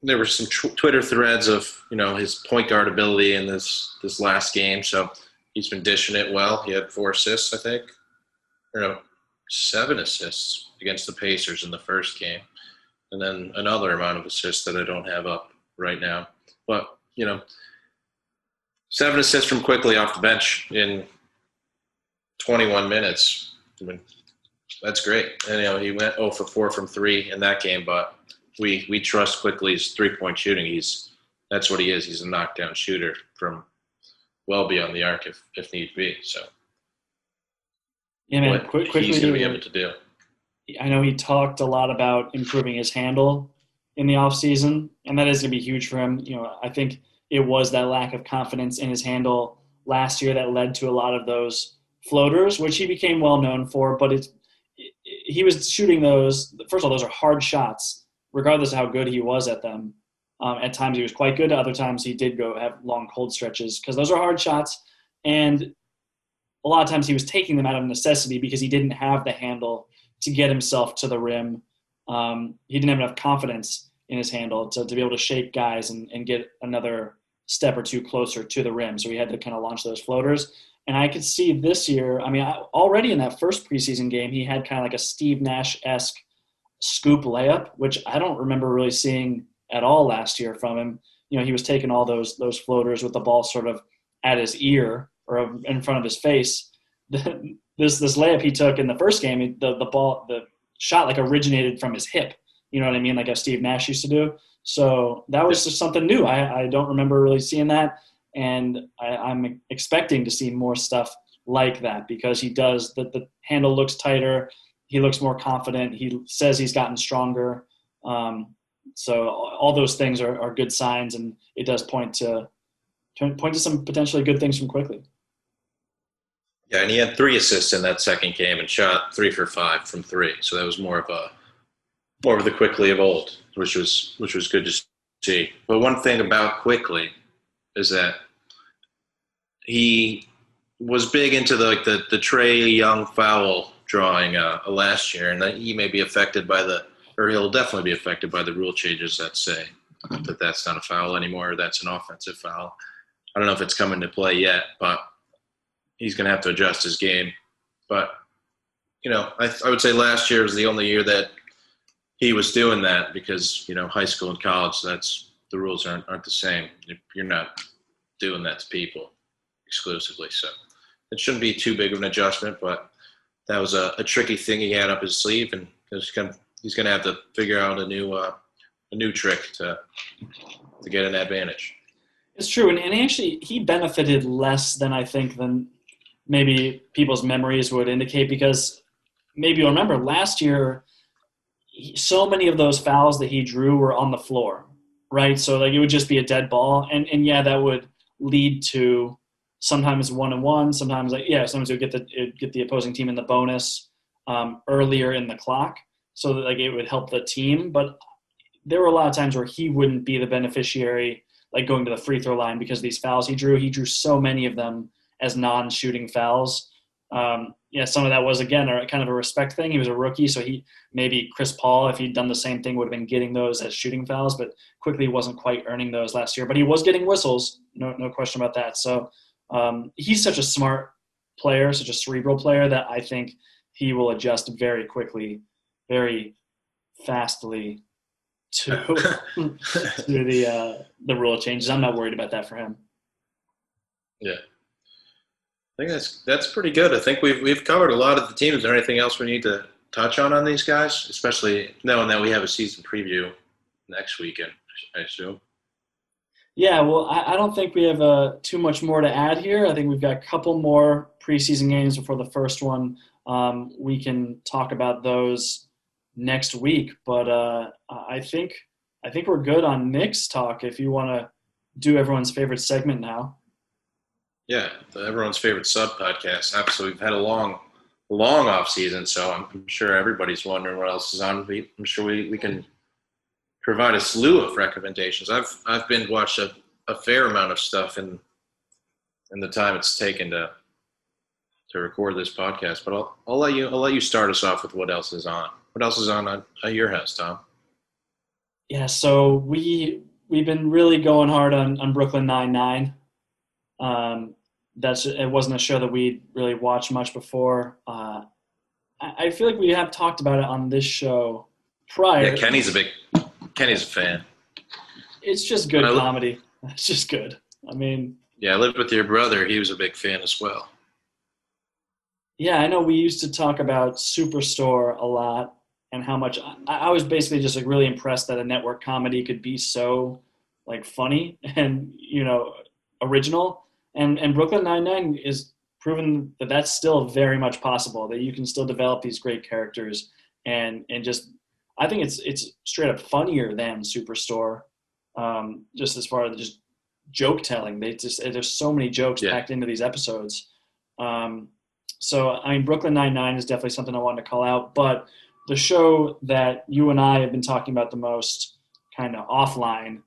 there were some tw- Twitter threads of you know his point guard ability in this this last game. So he's been dishing it well. He had four assists, I think, or no, seven assists against the Pacers in the first game, and then another amount of assists that I don't have up right now. But you know, seven assists from Quickley off the bench in 21 minutes. I mean, that's great. And you know, he went 0 for 4 from three in that game, but we we trust Quickley's three point shooting. He's that's what he is. He's a knockdown shooter from well beyond the arc if if need be. So yeah, man, quick, quickly he's going to be able to do. I know he talked a lot about improving his handle in the off season, and that is going to be huge for him. You know, I think it was that lack of confidence in his handle last year that led to a lot of those floaters, which he became well known for. But it's he was shooting those. First of all, those are hard shots, regardless of how good he was at them. Um, at times he was quite good. Other times he did go have long cold stretches because those are hard shots. And a lot of times he was taking them out of necessity because he didn't have the handle to get himself to the rim um, he didn't have enough confidence in his handle to, to be able to shake guys and, and get another step or two closer to the rim. So he had to kind of launch those floaters. And I could see this year, I mean, already in that first preseason game, he had kind of like a Steve Nash esque scoop layup, which I don't remember really seeing at all last year from him. You know, he was taking all those those floaters with the ball sort of at his ear or in front of his face. [LAUGHS] this this layup he took in the first game, the the ball the shot like originated from his hip. You know what I mean? Like how Steve Nash used to do. So that was just something new. I, I don't remember really seeing that. And I, I'm expecting to see more stuff like that because he does the, the handle looks tighter. He looks more confident. He says he's gotten stronger. Um, so all those things are, are good signs, and it does point to point to some potentially good things from Quickley. Yeah, and he had three assists in that second game and shot three for five from three. So that was more of a more of the Quickley of old, which was which was good to see. But one thing about Quickley is that he was big into the like the the Trae Young foul drawing uh, last year, and that he may be affected by the or he'll definitely be affected by the rule changes that say that that's not a foul anymore. That's an offensive foul. I don't know if it's coming to play yet, but he's going to have to adjust his game. But you know, I, I would say last year was the only year that he was doing that because you know high school and college that's the rules aren't aren't the same. You're not doing that to people exclusively, so it shouldn't be too big of an adjustment. But that was a, a tricky thing he had up his sleeve, and he's gonna he's gonna have to figure out a new uh, a new trick to to get an advantage. It's true, and, and actually he benefited less than I think than maybe people's memories would indicate because maybe you'll remember last year so many of those fouls that he drew were on the floor right? So like it would just be a dead ball. And and yeah that would lead to sometimes one and one sometimes like yeah sometimes you get the get the opposing team in the bonus um, earlier in the clock. So that like it would help the team. But there were a lot of times where he wouldn't be the beneficiary like going to the free throw line because these fouls he drew. He drew so many of them as non-shooting fouls. Um, yeah, some of that was again a kind of a respect thing. He was a rookie, so he maybe Chris Paul, if he'd done the same thing, would have been getting those as shooting fouls, but Quickley wasn't quite earning those last year. But he was getting whistles, no no question about that. So um, he's such a smart player, such a cerebral player that I think he will adjust very quickly, very fastly to [LAUGHS] to the uh, the rule changes. I'm not worried about that for him. Yeah. Think that's that's pretty good. I think we've we've covered a lot of the teams. Is there anything else we need to touch on on these guys, especially knowing that we have a season preview next weekend? I assume. Yeah, well, I, I don't think we have uh, too much more to add here. I think we've got a couple more preseason games before the first one. Um, we can talk about those next week, but uh, I think I think we're good on Knicks talk. If you want to do everyone's favorite segment now. Yeah, everyone's favorite sub podcast. Absolutely, we've had a long, long off season, so I'm, I'm sure everybody's wondering what else is on. I'm sure we, we can provide a slew of recommendations. I've I've been watched a, a fair amount of stuff in in the time it's taken to to record this podcast. But I'll I'll let you I'll let you start us off with what else is on. What else is on at, at your house, Tom? Yeah, so we we've been really going hard on on Brooklyn Nine Nine. Um, that's it wasn't a show that we really watched much before. Uh, I, I, feel like we have talked about it on this show prior. Yeah, Kenny's a big Kenny's a fan. It's just good comedy. [LAUGHS] It's just good. I mean, yeah, I lived with your brother. He was a big fan as well. Yeah, I know we used to talk about Superstore a lot and how much I, I was basically just like really impressed that a network comedy could be so like funny [LAUGHS] and you know original and and Brooklyn Nine Nine is proven that that's still very much possible. That you can still develop these great characters and and just I think it's it's straight up funnier than Superstore. Um, just as far as just joke telling, they just there's so many jokes yeah. packed into these episodes. Um, so I mean, Brooklyn Nine Nine is definitely something I wanted to call out. But the show that you and I have been talking about the most, kind of offline,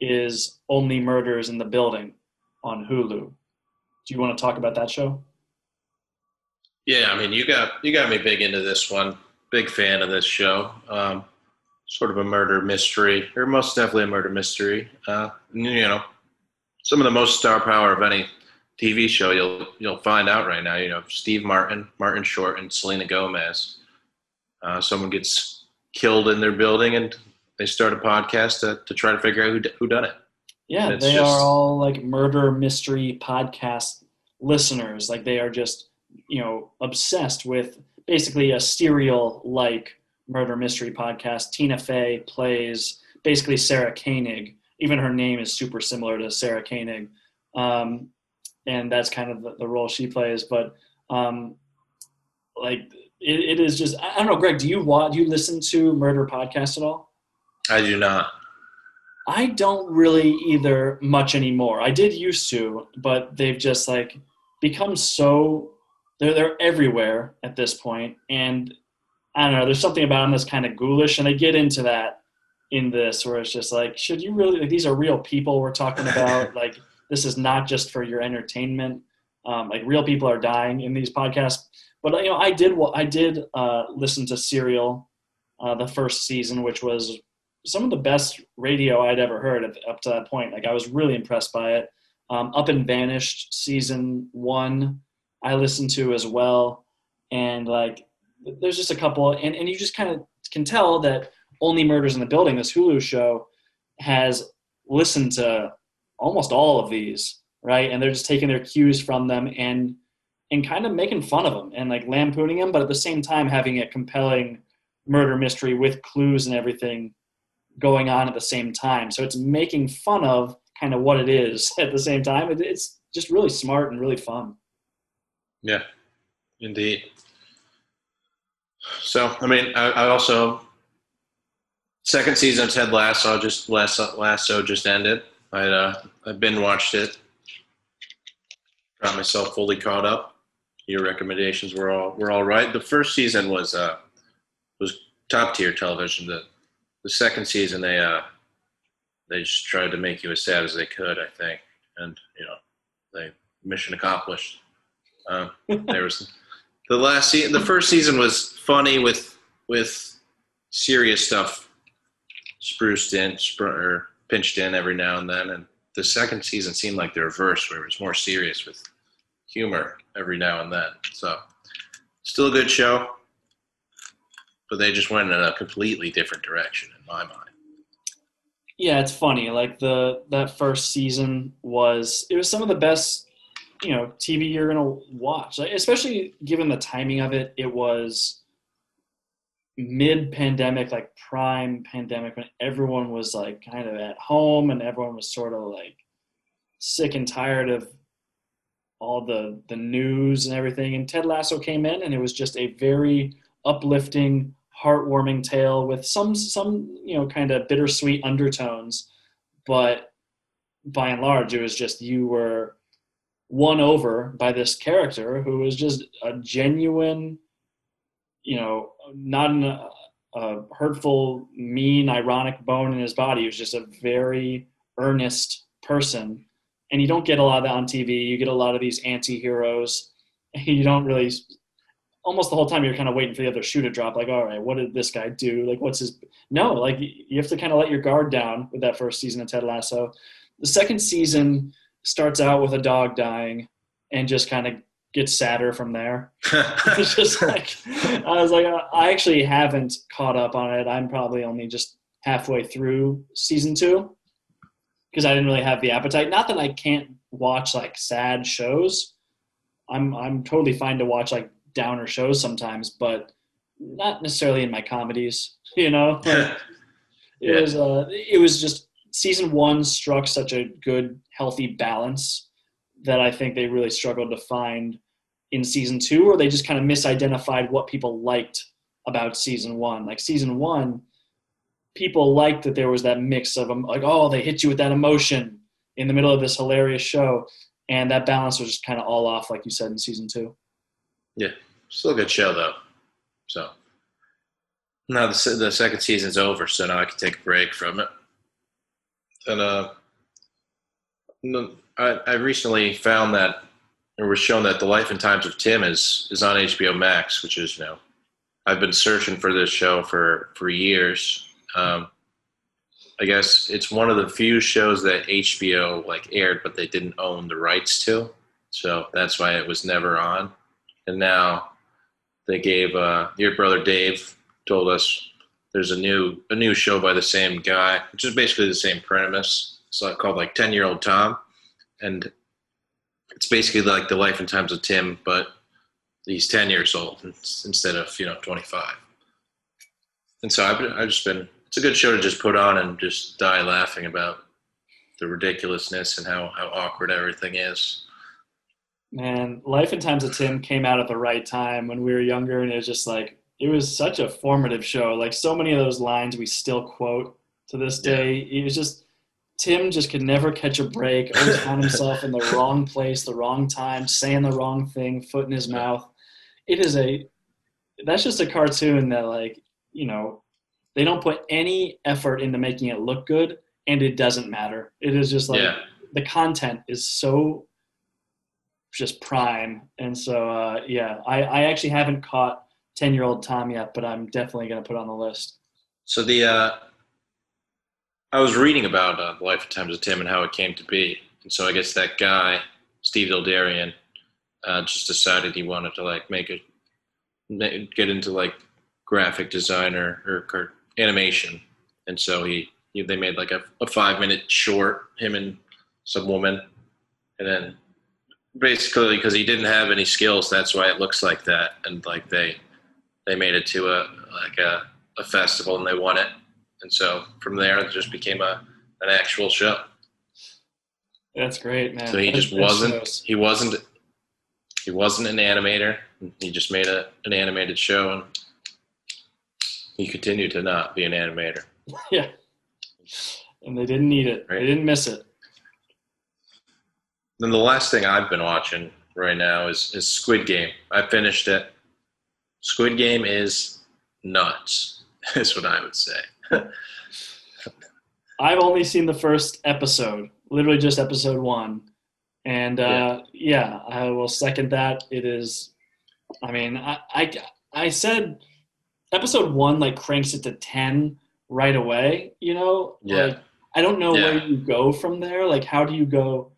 is Only Murders in the Building on Hulu. Do you want to talk about that show? Yeah, I mean, you got you got me big into this one. Big fan of this show. Um, sort of a murder mystery, or most definitely a murder mystery. Uh, you know, some of the most star power of any TV show you'll you'll find out right now. You know, Steve Martin, Martin Short, and Selena Gomez. Uh, someone gets killed in their building, and they start a podcast to, to try to figure out who who done it. Yeah, they just, are all like murder mystery podcast listeners. Like they are just, you know, obsessed with basically a serial like murder mystery podcast. Tina Fey plays basically Sarah Koenig. Even her name is super similar to Sarah Koenig. Um, and that's kind of the, the, role she plays. But um, like it, it is just I don't know, Greg. Do you want do you listen to murder podcasts at all? I do not. I don't really either much anymore. I did used to, but they've just like become so they're they're everywhere at this point, and I don't know. There's something about them that's kind of ghoulish, and they get into that in this where it's just like, should you really? Like, these are real people we're talking [LAUGHS] about. like this is not just for your entertainment. Um, like real people are dying in these podcasts. But you know, I did I did uh, listen to Serial, uh, the first season, which was some of the best radio I'd ever heard up to that point. Like I was really impressed by it. Um, up and Vanished season one, I listened to as well, and like there's just a couple, and and you just kind of can tell that Only Murders in the Building, this Hulu show, has listened to almost all of these, right? And they're just taking their cues from them and and kind of making fun of them and like lampooning them, but at the same time having a compelling murder mystery with clues and everything going on at the same time. So it's making fun of kind of what it is [LAUGHS] at the same time. It's just really smart and really fun. Yeah, indeed. So, I mean, I, I also second season of Ted Lasso just Lasso, Lasso just ended. I uh, I binge watched it, got myself fully caught up. Your recommendations were all were all right. The first season was uh was top tier television. The the second season they uh they just tried to make you as sad as they could. I think, and you know, they mission accomplished. Um, [LAUGHS] there was the last season. The first season was funny with with serious stuff spruced in, spr- or pinched in every now and then, and the second season seemed like the reverse, where it was more serious with humor every now and then. So, still a good show, but they just went in a completely different direction in my mind. Yeah, it's funny. Like the that first season was it was some of the best you know TV you're gonna watch, like, especially given the timing of it. It was mid pandemic, like prime pandemic, when everyone was like kind of at home and everyone was sort of like sick and tired of all the the news and everything. And Ted Lasso came in, and it was just a very uplifting, heartwarming tale with some some you know kind of bittersweet undertones, but by and large, it was just you were won over by this character who was just a genuine, you know, not in a, a hurtful, mean, ironic bone in his body. He was just a very earnest person. And you don't get a lot of that on TV. You get a lot of these anti heroes. [LAUGHS] You don't really, almost the whole time, you're kind of waiting for the other shoe to drop. Like, all right, what did this guy do? Like, what's his. No, like, you have to kind of let your guard down with that first season of Ted Lasso. The second season, starts out with a dog dying and just kind of gets sadder from there. [LAUGHS] [LAUGHS] it's just like I was like, I actually haven't caught up on it. I'm probably only just halfway through season two because I didn't really have the appetite. Not that I can't watch like sad shows. I'm I'm totally fine to watch like downer shows sometimes, but not necessarily in my comedies. [LAUGHS] You know, [LAUGHS] like, it yeah. was uh, it was just season one struck such a good, healthy balance that I think they really struggled to find in season two, or they just kind of misidentified what people liked about season one. Like season one, people liked that there was that mix of them, like, oh, they hit you with that emotion in the middle of this hilarious show, and that balance was just kind of all off, like you said in season two. Yeah, still a good show though. So now the the second season's over, so now I can take a break from it and uh, I, I recently found that it was shown that the life and times of Tim is is on HBO Max, which is you know I've been searching for this show for for years. Um, I guess it's one of the few shows that HBO like aired, but they didn't own the rights to, so that's why it was never on. And now they gave uh, your brother Dave told us there's a new a new show by the same guy, which is basically the same premise. It's like called like Ten Year Old Tom, and it's basically like the life and times of Tim, but he's ten years old instead of you know 25. And so I've I've just been it's a good show to just put on and just die laughing about the ridiculousness and how how awkward everything is. Man, Life and Times of Tim came out at the right time when we were younger, and it was just like it was such a formative show. Like so many of those lines we still quote to this day. Yeah. It was just Tim just could never catch a break. Always found himself in the [LAUGHS] wrong place, the wrong time, saying the wrong thing, foot in his mouth. It is a that's just a cartoon that like, you know, they don't put any effort into making it look good and it doesn't matter. It is just like yeah. the content is so just prime. And so uh, yeah, I, I actually haven't caught 10 year old Tom yet, but I'm definitely going to put on the list. So the, uh, I was reading about uh, the life and times of Tim and how it came to be. And so I guess that guy, Steve Dildarian, uh, just decided he wanted to like make it, get into like graphic designer or, or animation. And so he he, they made like a, a five minute short, him and some woman, and then basically because he didn't have any skills, that's why it looks like that. And like they they made it to a like a, a festival and they won it, and so from there it just became a an actual show. That's great, man. So he just That- wasn't shows. he wasn't he wasn't an animator. He just made a, an animated show and he continued to not be an animator. [LAUGHS] yeah. And they didn't need it. Right. They didn't miss it. Then the last thing I've been watching right now is, is Squid Game. I finished it. Squid Game is nuts, [LAUGHS] is what I would say. [LAUGHS] I've only seen the first episode, literally just episode one. And uh, yeah. I will second that. It is, I mean, I, I, I said episode one like cranks it to 10 right away, you know? Yeah. Like, I don't know where you go from there. Like, how do you go?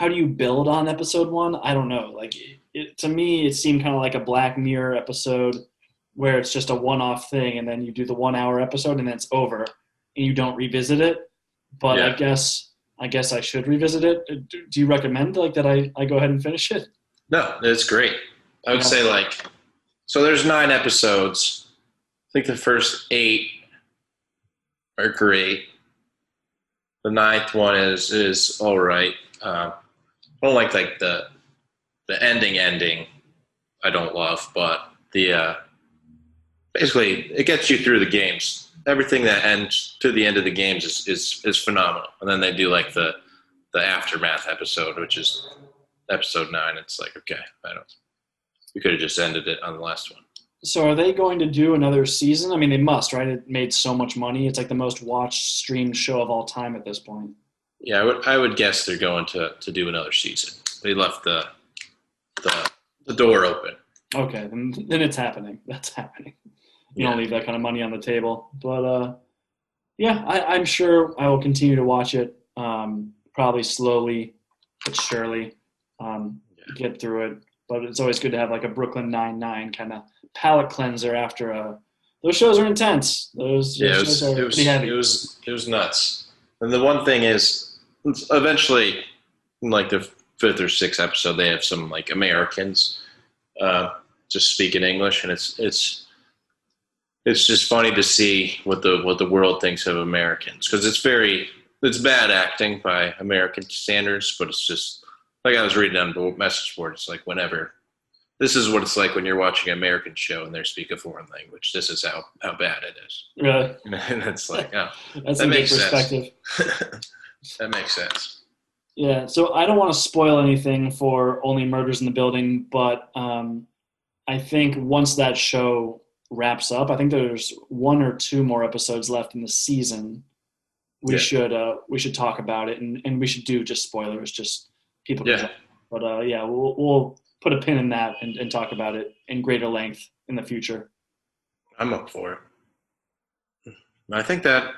How do you build on episode one? I don't know. Like, it, it, to me, it seemed kind of like a Black Mirror episode where it's just a one-off thing, and then you do the one-hour episode, and then it's over, and you don't revisit it. But I guess I guess I should revisit it. Uh, Do, do you recommend like that I, I go ahead and finish it? No, it's great. I would Yeah. say like so there's nine episodes. I think the first eight are great. The ninth one is is all right. Uh, I don't like like the the ending ending. I don't love, but the uh, basically it gets you through the games. Everything that ends to the end of the games is is is phenomenal. And then they do like the the aftermath episode, which is episode nine. It's like okay, I don't. We could have just ended it on the last one. So are they going to do another season? I mean, they must, right? It made so much money. It's like the most watched streamed show of all time at this point. Yeah, I would, I would guess they're going to, to do another season. They left the the the door open. Okay, then, then it's happening. [LAUGHS] That's happening. You Yeah. don't leave that kind of money on the table. But uh, yeah, I, I'm sure I will continue to watch it. Um, probably slowly but surely um, Yeah. get through it. But it's always good to have like a Brooklyn Nine Nine kind of palate cleanser after a. Those shows are intense. Those, Yeah, it was shows are it was pretty heavy. it was it was nuts. And the one thing is, eventually, in like the fifth or sixth episode, they have some like Americans uh, just speaking English, and it's it's it's just funny to see what the what the world thinks of Americans because it's very it's bad acting by American standards, but it's just like I was reading on the message board. It's like whenever this is what it's like when you're watching an American show and they speak a foreign language. This is how how bad it is. Really, [LAUGHS] And it's like, oh, that's That a good makes sense. [LAUGHS] that makes sense. Yeah, so I don't want to spoil anything for Only Murders in the Building, but um, I think once that show wraps up, I think there's one or two more episodes left in the season. We Yeah. should uh, we should talk about it, and, and we should do just spoilers, just people. Yeah. But uh, yeah, we'll we'll put a pin in that and, and talk about it in greater length in the future. I'm up for it. I think that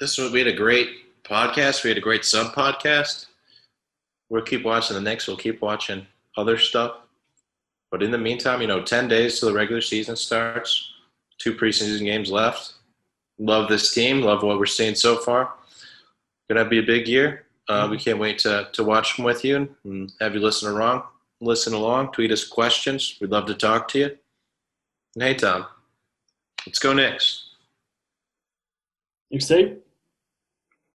this we had a great podcast. We had a great sub podcast. We'll keep watching the Knicks. We'll keep watching other stuff. But in the meantime, you know, 10 days till the regular season starts, two preseason games left. Love this team. Love what we're seeing so far. Gonna be a big year. Uh, we can't wait to, to watch them with you and have you listen along. Listen along. Tweet us questions. We'd love to talk to you. And hey, Tom, let's go Knicks. You say?